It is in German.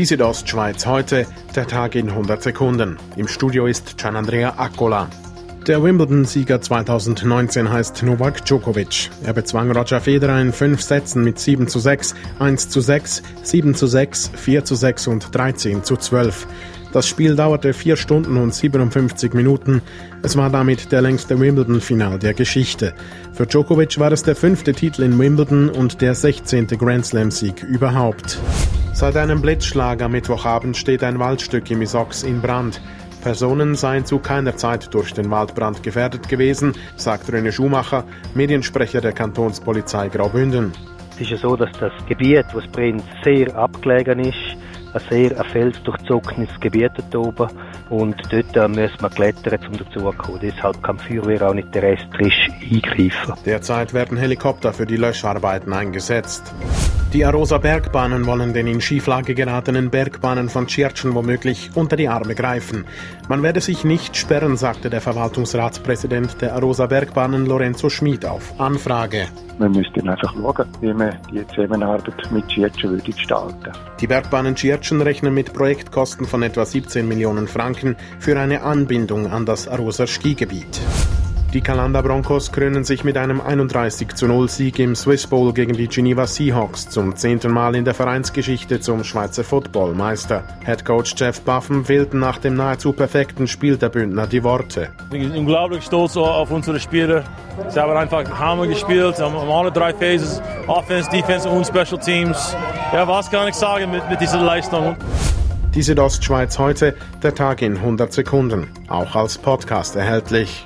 Die Südostschweiz heute, der Tag in 100 Sekunden. Im Studio ist Gianandrea Accola. Der Wimbledon-Sieger 2019 heißt Novak Djokovic. Er bezwang Roger Federer in fünf Sätzen mit 7 zu 6, 1 zu 6, 7 zu 6, 4 zu 6 und 13 zu 12. Das Spiel dauerte 4 Stunden und 57 Minuten. Es war damit der längste Wimbledon-Final der Geschichte. Für Djokovic war es der fünfte Titel in Wimbledon und der 16. Grand Slam-Sieg überhaupt. Seit einem Blitzschlag am Mittwochabend steht ein Waldstück im Isox in Brand. Personen seien zu keiner Zeit durch den Waldbrand gefährdet gewesen, sagt René Schumacher, Mediensprecher der Kantonspolizei Graubünden. Es ist ja so, dass das Gebiet, wo es brennt, sehr abgelegen ist, ein sehr ein felsdurchzogenes Gebiet dort oben und dort äh, müssen wir klettern, um dazuzukommen. Deshalb kann die Feuerwehr auch nicht terrestrisch eingreifen. Derzeit werden Helikopter für die Löscharbeiten eingesetzt. Die Arosa Bergbahnen wollen den in Schieflage geratenen Bergbahnen von Tschirtschen womöglich unter die Arme greifen. Man werde sich nicht sperren, sagte der Verwaltungsratspräsident der Arosa Bergbahnen Lorenzo Schmid auf Anfrage. Man müsste einfach schauen, wie man die Zusammenarbeit mit Tschirtschen würde gestalten. Die Bergbahnen Tschirtschen rechnen mit Projektkosten von etwa 17 Millionen Franken für eine Anbindung an das Arosa Skigebiet. Die Kalanda Broncos krönen sich mit einem 31 zu 0 Sieg im Swiss Bowl gegen die Geneva Seahawks zum zehnten Mal in der Vereinsgeschichte zum Schweizer Footballmeister. Head Coach Jeff Buffen fehlten nach dem nahezu perfekten Spiel der Bündner die Worte. Ich bin unglaublich stolz auf unsere Spieler. Sie haben einfach Hammer gespielt, haben alle drei Phases, Offense, Defense und Special Teams. Ja, was kann ich sagen mit, mit dieser Leistung? Die Südostschweiz heute, der Tag in 100 Sekunden, auch als Podcast erhältlich.